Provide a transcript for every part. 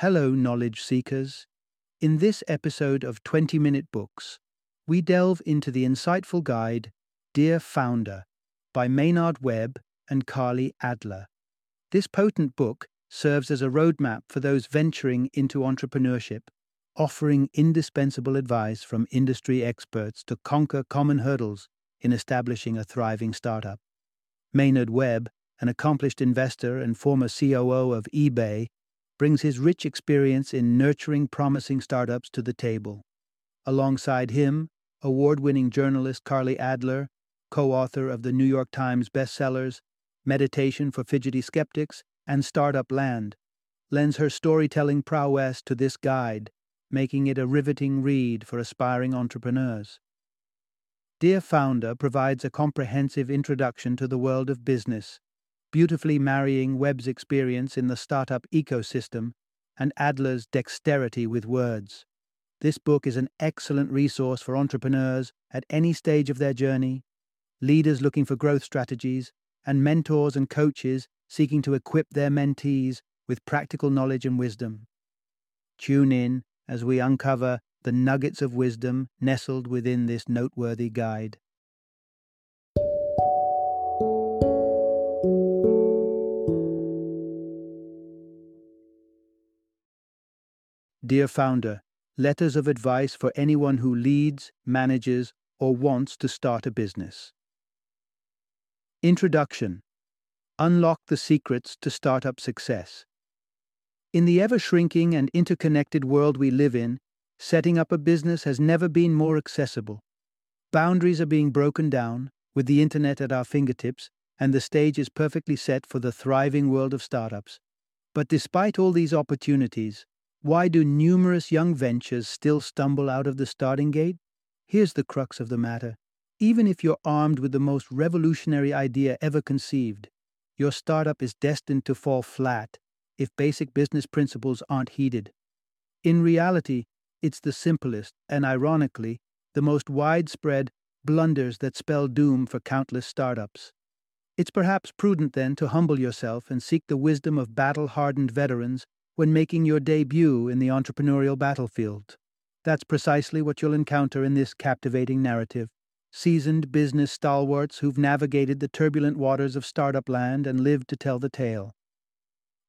Hello, knowledge seekers. In this episode of 20 Minute Books, we delve into the insightful guide Dear Founder by Maynard Webb and Carlye Adler. This potent book serves as a roadmap for those venturing into entrepreneurship, offering indispensable advice from industry experts to conquer common hurdles in establishing a thriving startup. Maynard Webb, an accomplished investor and former COO of eBay, brings his rich experience in nurturing promising startups to the table. Alongside him, award winning journalist Carlye Adler, co author of the New York Times bestsellers Meditation for Fidgety Skeptics and Startup Land, lends her storytelling prowess to this guide, making it a riveting read for aspiring entrepreneurs. Dear Founder provides a comprehensive introduction to the world of business beautifully marrying Webb's experience in the startup ecosystem and Adler's dexterity with words. This book is an excellent resource for entrepreneurs at any stage of their journey, leaders looking for growth strategies, and mentors and coaches seeking to equip their mentees with practical knowledge and wisdom. Tune in as we uncover the nuggets of wisdom nestled within this noteworthy guide. Dear Founder, letters of advice for anyone who leads, manages, or wants to start a business. Introduction Unlock the secrets to startup success. In the ever shrinking and interconnected world we live in, setting up a business has never been more accessible. Boundaries are being broken down, with the internet at our fingertips, and the stage is perfectly set for the thriving world of startups. But despite all these opportunities, why do numerous young ventures still stumble out of the starting gate? Here's the crux of the matter. Even if you're armed with the most revolutionary idea ever conceived, your startup is destined to fall flat if basic business principles aren't heeded. In reality, it's the simplest and, ironically, the most widespread blunders that spell doom for countless startups. It's perhaps prudent then to humble yourself and seek the wisdom of battle hardened veterans when making your debut in the entrepreneurial battlefield. That's precisely what you'll encounter in this captivating narrative. Seasoned business stalwarts who've navigated the turbulent waters of startup land and lived to tell the tale.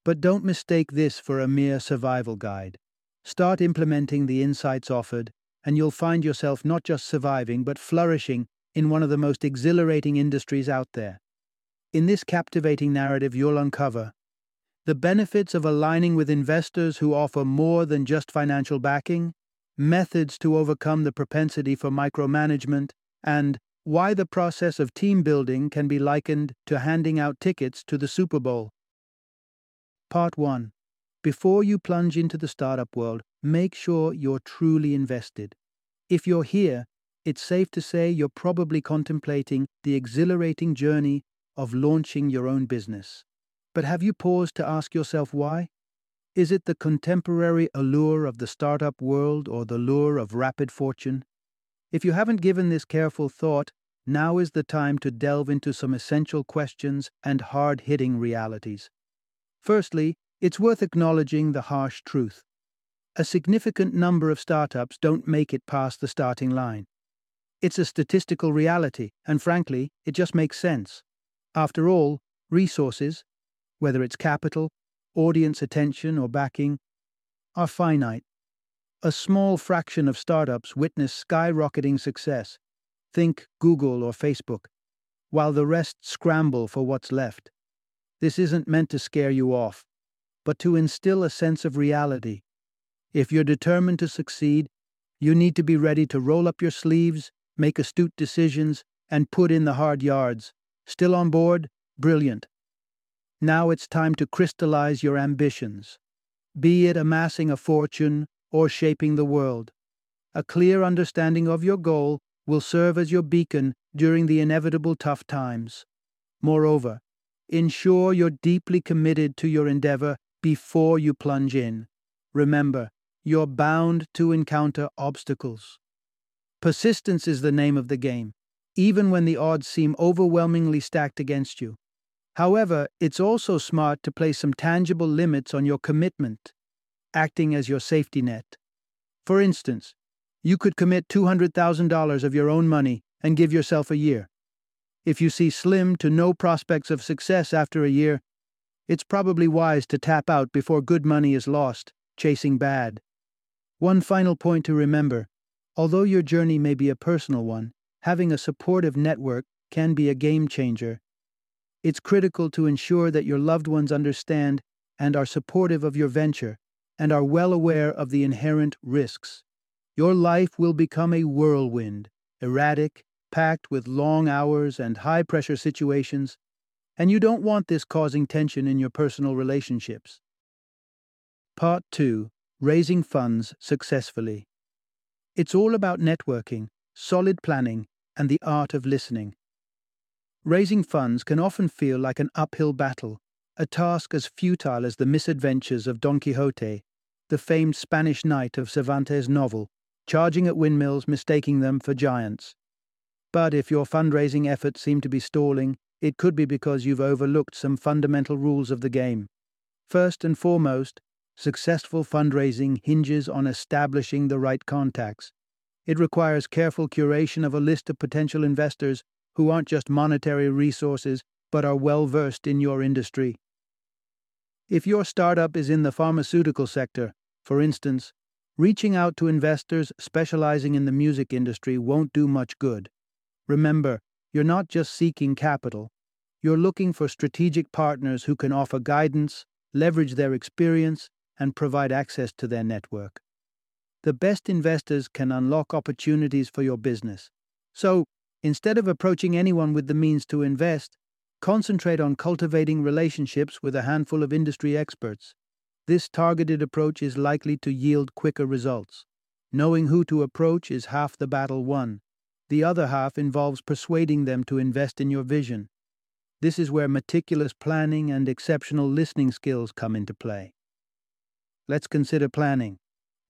But don't mistake this for a mere survival guide. Start implementing the insights offered, and you'll find yourself not just surviving, but flourishing in one of the most exhilarating industries out there. In this captivating narrative, you'll uncover the benefits of aligning with investors who offer more than just financial backing, methods to overcome the propensity for micromanagement, and why the process of team building can be likened to handing out tickets to the Super Bowl. Part 1 Before you plunge into the startup world, make sure you're truly invested. If you're here, it's safe to say you're probably contemplating the exhilarating journey of launching your own business. But have you paused to ask yourself why? Is it the contemporary allure of the startup world or the lure of rapid fortune? If you haven't given this careful thought, now is the time to delve into some essential questions and hard hitting realities. Firstly, it's worth acknowledging the harsh truth. A significant number of startups don't make it past the starting line. It's a statistical reality, and frankly, it just makes sense. After all, resources, whether it's capital, audience attention, or backing, are finite. A small fraction of startups witness skyrocketing success, think Google or Facebook, while the rest scramble for what's left. This isn't meant to scare you off, but to instill a sense of reality. If you're determined to succeed, you need to be ready to roll up your sleeves, make astute decisions, and put in the hard yards. Still on board? Brilliant. Now it's time to crystallize your ambitions, be it amassing a fortune or shaping the world. A clear understanding of your goal will serve as your beacon during the inevitable tough times. Moreover, ensure you're deeply committed to your endeavor before you plunge in. Remember, you're bound to encounter obstacles. Persistence is the name of the game, even when the odds seem overwhelmingly stacked against you. However, it's also smart to place some tangible limits on your commitment. acting as your safety net. For instance, you could commit $200,000 of your own money and give yourself a year. If you see slim to no prospects of success after a year, it's probably wise to tap out before good money is lost, chasing bad. One final point to remember although your journey may be a personal one, having a supportive network can be a game changer. It's critical to ensure that your loved ones understand and are supportive of your venture and are well aware of the inherent risks. Your life will become a whirlwind, erratic, packed with long hours and high pressure situations, and you don't want this causing tension in your personal relationships. Part 2 Raising Funds Successfully. It's all about networking, solid planning, and the art of listening. Raising funds can often feel like an uphill battle, a task as futile as the misadventures of Don Quixote, the famed Spanish knight of Cervantes' novel, charging at windmills, mistaking them for giants. But if your fundraising efforts seem to be stalling, it could be because you've overlooked some fundamental rules of the game. First and foremost, successful fundraising hinges on establishing the right contacts. It requires careful curation of a list of potential investors who aren't just monetary resources but are well versed in your industry. If your startup is in the pharmaceutical sector, for instance, reaching out to investors specializing in the music industry won't do much good. Remember, you're not just seeking capital, you're looking for strategic partners who can offer guidance, leverage their experience, and provide access to their network. The best investors can unlock opportunities for your business. So, instead of approaching anyone with the means to invest, concentrate on cultivating relationships with a handful of industry experts. This targeted approach is likely to yield quicker results. Knowing who to approach is half the battle won. The other half involves persuading them to invest in your vision. This is where meticulous planning and exceptional listening skills come into play. Let's consider planning.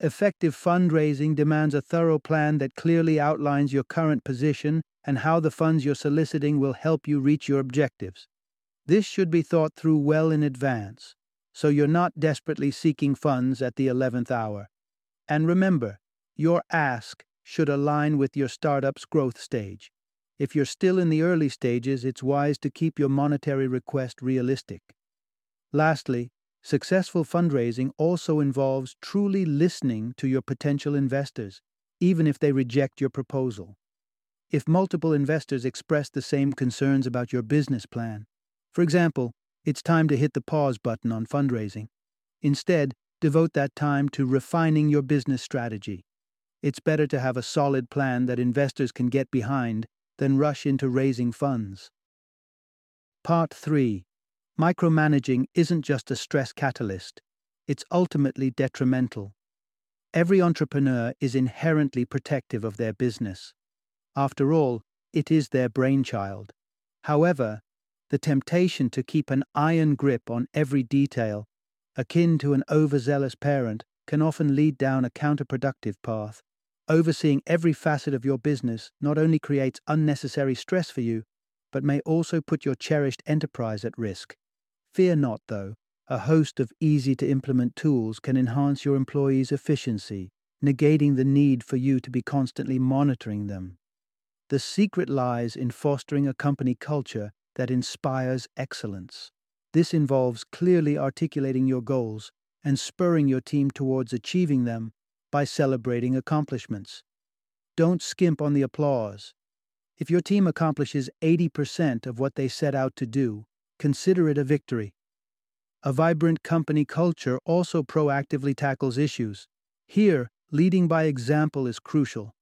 Effective fundraising demands a thorough plan that clearly outlines your current position and how the funds you're soliciting will help you reach your objectives. This should be thought through well in advance, so you're not desperately seeking funds at the 11th hour. And remember, your ask should align with your startup's growth stage. If you're still in the early stages, it's wise to keep your monetary request realistic. Lastly, successful fundraising also involves truly listening to your potential investors, even if they reject your proposal. If multiple investors express the same concerns about your business plan, for example, it's time to hit the pause button on fundraising. Instead, devote that time to refining your business strategy it's better to have a solid plan that investors can get behind than rush into raising funds. Part 3 Micromanaging isn't just a stress catalyst, it's ultimately detrimental. Every entrepreneur is inherently protective of their business. After all, it is their brainchild. However, the temptation to keep an iron grip on every detail, akin to an overzealous parent, can often lead down a counterproductive path. Overseeing every facet of your business not only creates unnecessary stress for you, but may also put your cherished enterprise at risk. Fear not, though, a host of easy to implement tools can enhance your employees' efficiency, negating the need for you to be constantly monitoring them. The secret lies in fostering a company culture that inspires excellence. This involves clearly articulating your goals and spurring your team towards achieving them by celebrating accomplishments. Don't skimp on the applause. If your team accomplishes 80% of what they set out to do, consider it a victory. A vibrant company culture also proactively tackles issues. Here, leading by example is crucial.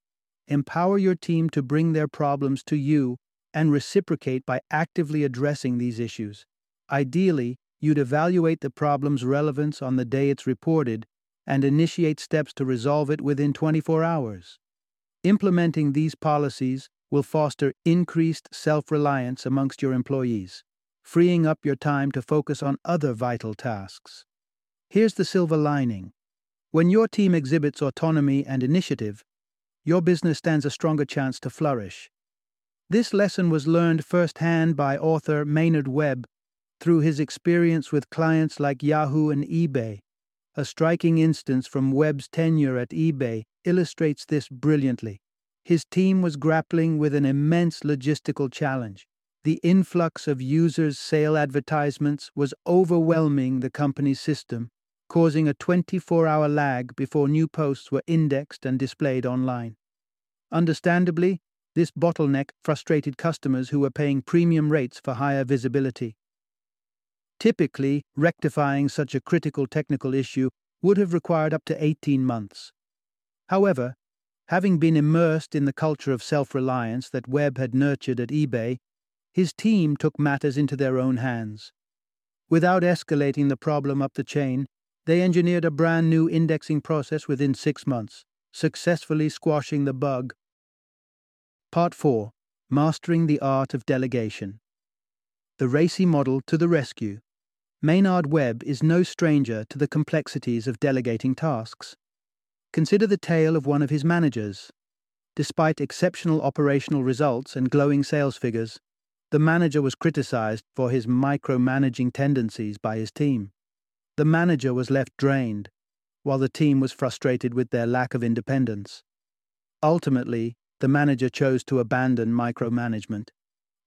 Empower your team to bring their problems to you and reciprocate by actively addressing these issues. Ideally, you'd evaluate the problem's relevance on the day it's reported and initiate steps to resolve it within 24 hours. Implementing these policies will foster increased self reliance amongst your employees, freeing up your time to focus on other vital tasks. Here's the silver lining when your team exhibits autonomy and initiative, your business stands a stronger chance to flourish. This lesson was learned firsthand by author Maynard Webb through his experience with clients like Yahoo and eBay A striking instance from Webb's tenure at eBay illustrates this brilliantly. His team was grappling with an immense logistical challenge. The influx of users' sale advertisements was overwhelming the company's system, causing a 24 hour lag before new posts were indexed and displayed online. Understandably, this bottleneck frustrated customers who were paying premium rates for higher visibility. Typically, rectifying such a critical technical issue would have required up to 18 months. However, having been immersed in the culture of self reliance that Webb had nurtured at eBay, his team took matters into their own hands. Without escalating the problem up the chain, they engineered a brand new indexing process within six months, successfully squashing the bug. Part 4 Mastering the Art of Delegation. The RACI model to the rescue. Maynard Webb is no stranger to the complexities of delegating tasks. Consider the tale of one of his managers. Despite exceptional operational results and glowing sales figures, the manager was criticized for his micromanaging tendencies by his team. The manager was left drained, while the team was frustrated with their lack of independence. Ultimately, the manager chose to abandon micromanagement.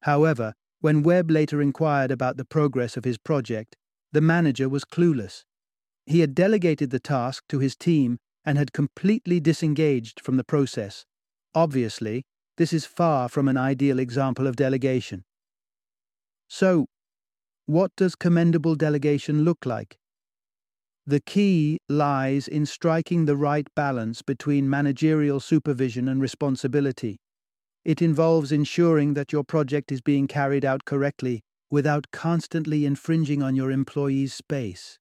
However, when Webb later inquired about the progress of his project, the manager was clueless. He had delegated the task to his team and had completely disengaged from the process. Obviously, this is far from an ideal example of delegation. So, what does commendable delegation look like? The key lies in striking the right balance between managerial supervision and responsibility. It involves ensuring that your project is being carried out correctly without constantly infringing on your employees' space.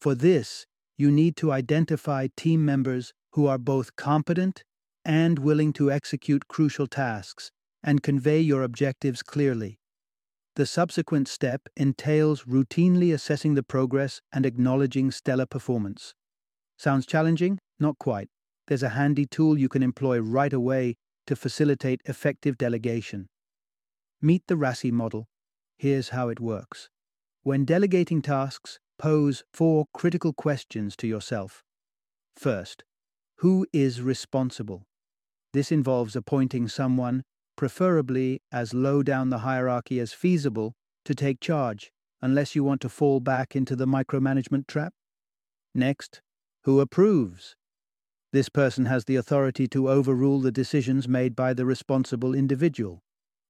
For this, you need to identify team members who are both competent and willing to execute crucial tasks and convey your objectives clearly. The subsequent step entails routinely assessing the progress and acknowledging stellar performance. Sounds challenging? Not quite. There's a handy tool you can employ right away to facilitate effective delegation. Meet the RACI model Here's how it works. When delegating tasks, pose four critical questions to yourself. First, who is responsible? This involves appointing someone, preferably as low down the hierarchy as feasible, to take charge, unless you want to fall back into the micromanagement trap. Next, who approves? This person has the authority to overrule the decisions made by the responsible individual.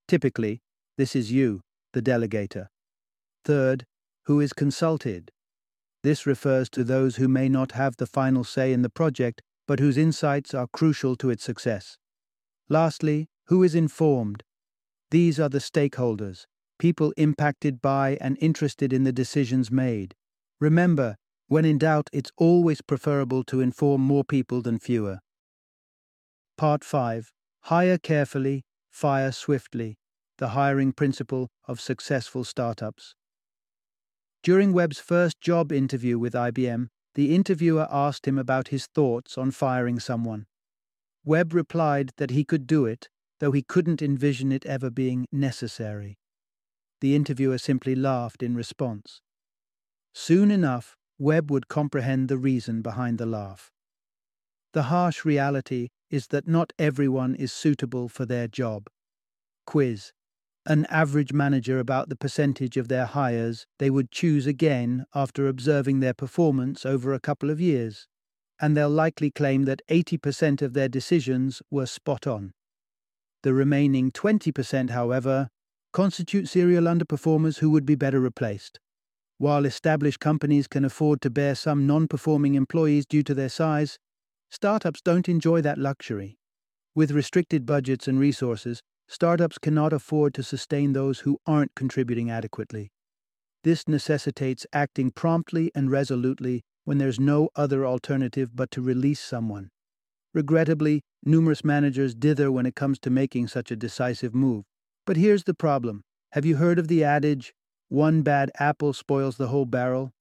Typically, this is you, the delegator. Third, who is consulted. This refers to those who may not have the final say in the project, but whose insights are crucial to its success. Lastly, who is informed. These are the stakeholders, people impacted by and interested in the decisions made. Remember, when in doubt, it's always preferable to inform more people than fewer. Part 5 Hire carefully, fire swiftly the hiring principle of successful startups. During Webb's first job interview with IBM, the interviewer asked him about his thoughts on firing someone. Webb replied that he could do it, though he couldn't envision it ever being necessary. The interviewer simply laughed in response. Soon enough, Webb would comprehend the reason behind the laugh. The harsh reality is that not everyone is suitable for their job. Quiz an average manager about the percentage of their hires they would choose again after observing their performance over a couple of years, and they'll likely claim that 80% of their decisions were spot on. The remaining 20%, however, constitute serial underperformers who would be better replaced. While established companies can afford to bear some non performing employees due to their size, startups don't enjoy that luxury. With restricted budgets and resources, startups cannot afford to sustain those who aren't contributing adequately. This necessitates acting promptly and resolutely when there's no other alternative but to release someone. Regrettably, numerous managers dither when it comes to making such a decisive move. But here's the problem have you heard of the adage, one bad apple spoils the whole barrel?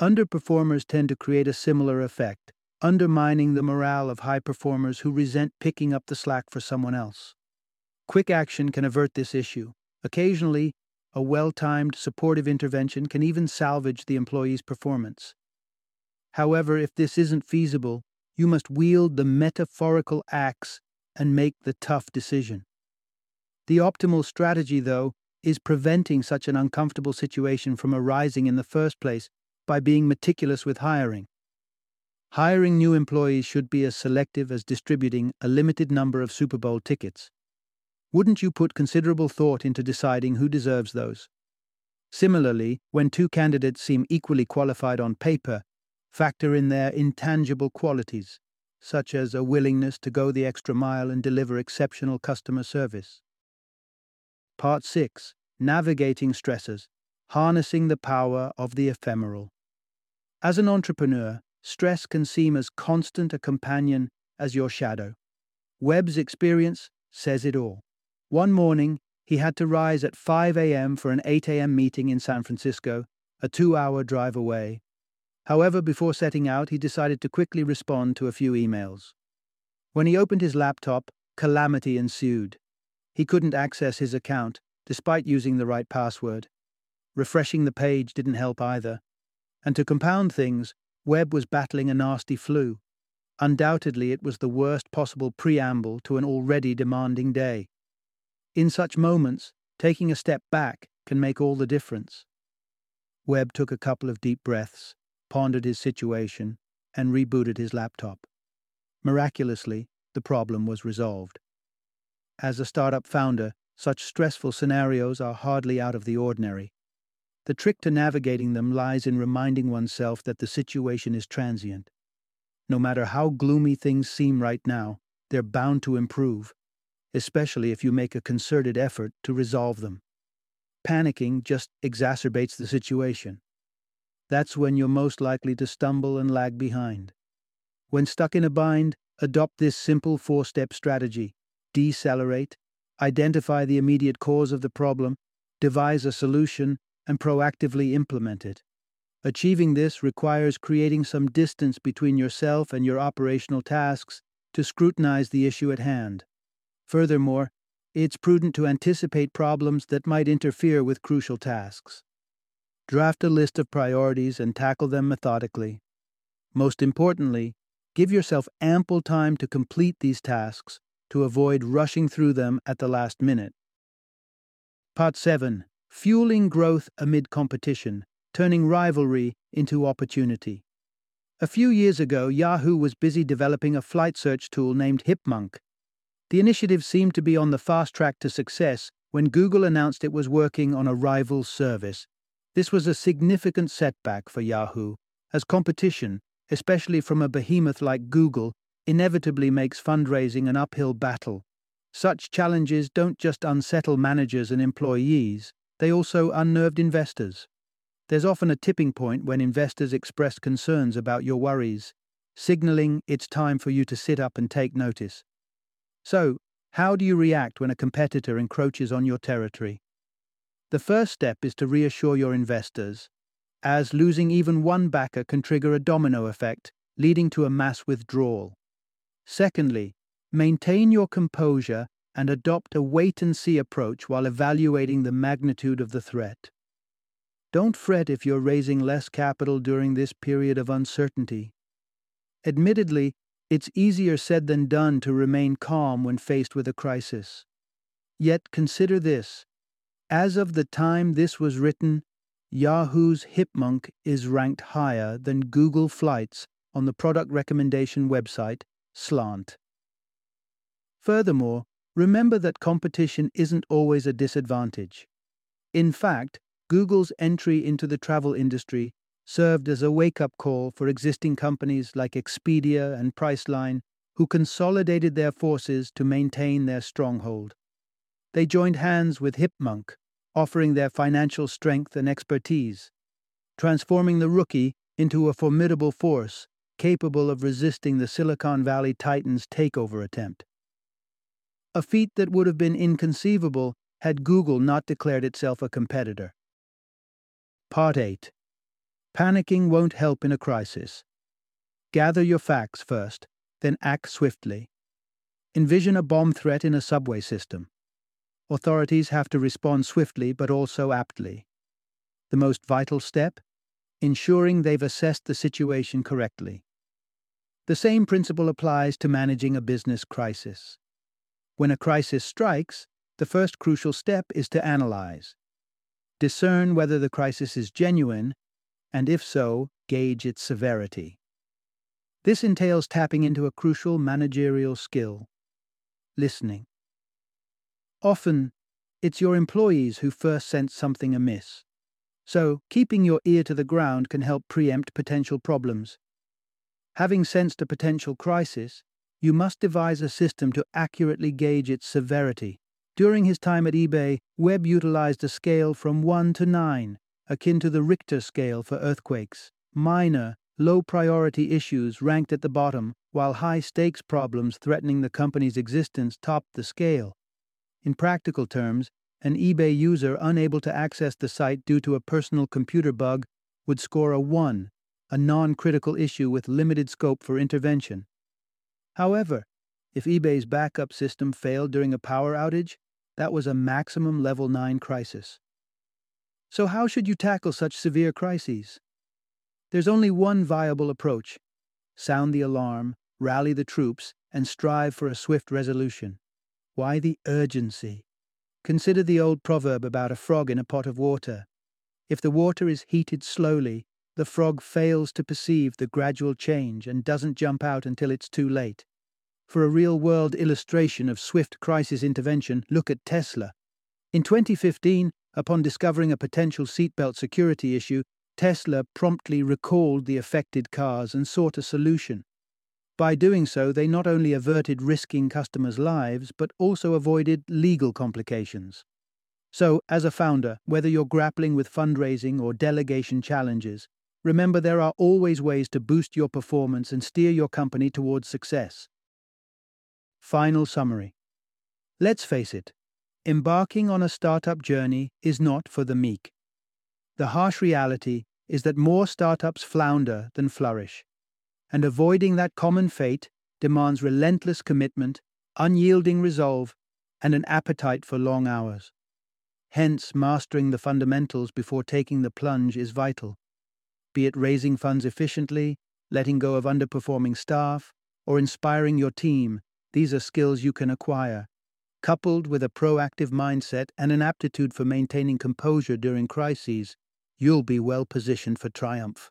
Underperformers tend to create a similar effect, undermining the morale of high performers who resent picking up the slack for someone else. Quick action can avert this issue. Occasionally, a well timed, supportive intervention can even salvage the employee's performance. However, if this isn't feasible, you must wield the metaphorical axe and make the tough decision. The optimal strategy, though, is preventing such an uncomfortable situation from arising in the first place by being meticulous with hiring. Hiring new employees should be as selective as distributing a limited number of Super Bowl tickets. Wouldn't you put considerable thought into deciding who deserves those? Similarly, when two candidates seem equally qualified on paper, factor in their intangible qualities, such as a willingness to go the extra mile and deliver exceptional customer service. Part 6 Navigating Stressors Harnessing the Power of the Ephemeral. As an entrepreneur, stress can seem as constant a companion as your shadow. Webb's experience says it all. One morning, he had to rise at 5 a.m. for an 8 a.m. meeting in San Francisco, a two hour drive away. However, before setting out, he decided to quickly respond to a few emails. When he opened his laptop, calamity ensued. He couldn't access his account, despite using the right password. Refreshing the page didn't help either. And to compound things, Webb was battling a nasty flu. Undoubtedly, it was the worst possible preamble to an already demanding day. In such moments, taking a step back can make all the difference. Webb took a couple of deep breaths, pondered his situation, and rebooted his laptop. Miraculously, the problem was resolved. As a startup founder, such stressful scenarios are hardly out of the ordinary. The trick to navigating them lies in reminding oneself that the situation is transient. No matter how gloomy things seem right now, they're bound to improve, especially if you make a concerted effort to resolve them. Panicking just exacerbates the situation. That's when you're most likely to stumble and lag behind. When stuck in a bind, adopt this simple four step strategy decelerate, identify the immediate cause of the problem, devise a solution, and proactively implement it. Achieving this requires creating some distance between yourself and your operational tasks to scrutinize the issue at hand. Furthermore, it's prudent to anticipate problems that might interfere with crucial tasks. Draft a list of priorities and tackle them methodically. Most importantly, give yourself ample time to complete these tasks to avoid rushing through them at the last minute. Part 7 Fueling Growth Amid Competition, Turning Rivalry into Opportunity. A few years ago, Yahoo was busy developing a flight search tool named Hipmunk. The initiative seemed to be on the fast track to success when Google announced it was working on a rival service. This was a significant setback for Yahoo, as competition, especially from a behemoth like Google, inevitably makes fundraising an uphill battle. Such challenges don't just unsettle managers and employees, they also unnerved investors. There's often a tipping point when investors express concerns about your worries, signaling it's time for you to sit up and take notice. So, how do you react when a competitor encroaches on your territory? The first step is to reassure your investors, as losing even one backer can trigger a domino effect, leading to a mass withdrawal. Secondly, maintain your composure and adopt a wait and see approach while evaluating the magnitude of the threat. Don't fret if you're raising less capital during this period of uncertainty. Admittedly, it's easier said than done to remain calm when faced with a crisis. Yet consider this as of the time this was written, Yahoo's Hipmunk is ranked higher than Google Flights on the product recommendation website slant. Furthermore, remember that competition isn't always a disadvantage. In fact, Google's entry into the travel industry served as a wake up call for existing companies like Expedia and Priceline, who consolidated their forces to maintain their stronghold. They joined hands with Hipmunk, offering their financial strength and expertise, transforming the rookie into a formidable force capable of resisting the Silicon Valley Titans' takeover attempt. A feat that would have been inconceivable had Google not declared itself a competitor. Part 8 Panicking won't help in a crisis. Gather your facts first, then act swiftly. Envision a bomb threat in a subway system. Authorities have to respond swiftly but also aptly. The most vital step? ensuring they've assessed the situation correctly. The same principle applies to managing a business crisis. When a crisis strikes, the first crucial step is to analyze. Discern whether the crisis is genuine, and if so, gauge its severity. This entails tapping into a crucial managerial skill listening. Often, it's your employees who first sense something amiss. So, keeping your ear to the ground can help preempt potential problems. Having sensed a potential crisis, you must devise a system to accurately gauge its severity. During his time at eBay, Webb utilized a scale from 1 to 9, akin to the Richter scale for earthquakes. Minor, low priority issues ranked at the bottom, while high stakes problems threatening the company's existence topped the scale. In practical terms, an eBay user unable to access the site due to a personal computer bug would score a 1, a non critical issue with limited scope for intervention. However, if eBay's backup system failed during a power outage, that was a maximum level 9 crisis. So, how should you tackle such severe crises? There's only one viable approach sound the alarm, rally the troops, and strive for a swift resolution. Why the urgency? Consider the old proverb about a frog in a pot of water. If the water is heated slowly, the frog fails to perceive the gradual change and doesn't jump out until it's too late. For a real world illustration of swift crisis intervention, look at Tesla. In 2015, upon discovering a potential seatbelt security issue, Tesla promptly recalled the affected cars and sought a solution. By doing so, they not only averted risking customers' lives, but also avoided legal complications. So, as a founder, whether you're grappling with fundraising or delegation challenges, remember there are always ways to boost your performance and steer your company towards success. Final summary Let's face it, embarking on a startup journey is not for the meek. The harsh reality is that more startups flounder than flourish, and avoiding that common fate demands relentless commitment, unyielding resolve, and an appetite for long hours. Hence, mastering the fundamentals before taking the plunge is vital. Be it raising funds efficiently, letting go of underperforming staff, or inspiring your team these are skills you can acquire. Coupled with a proactive mindset and an aptitude for maintaining composure during crises, you'll be well positioned for triumph.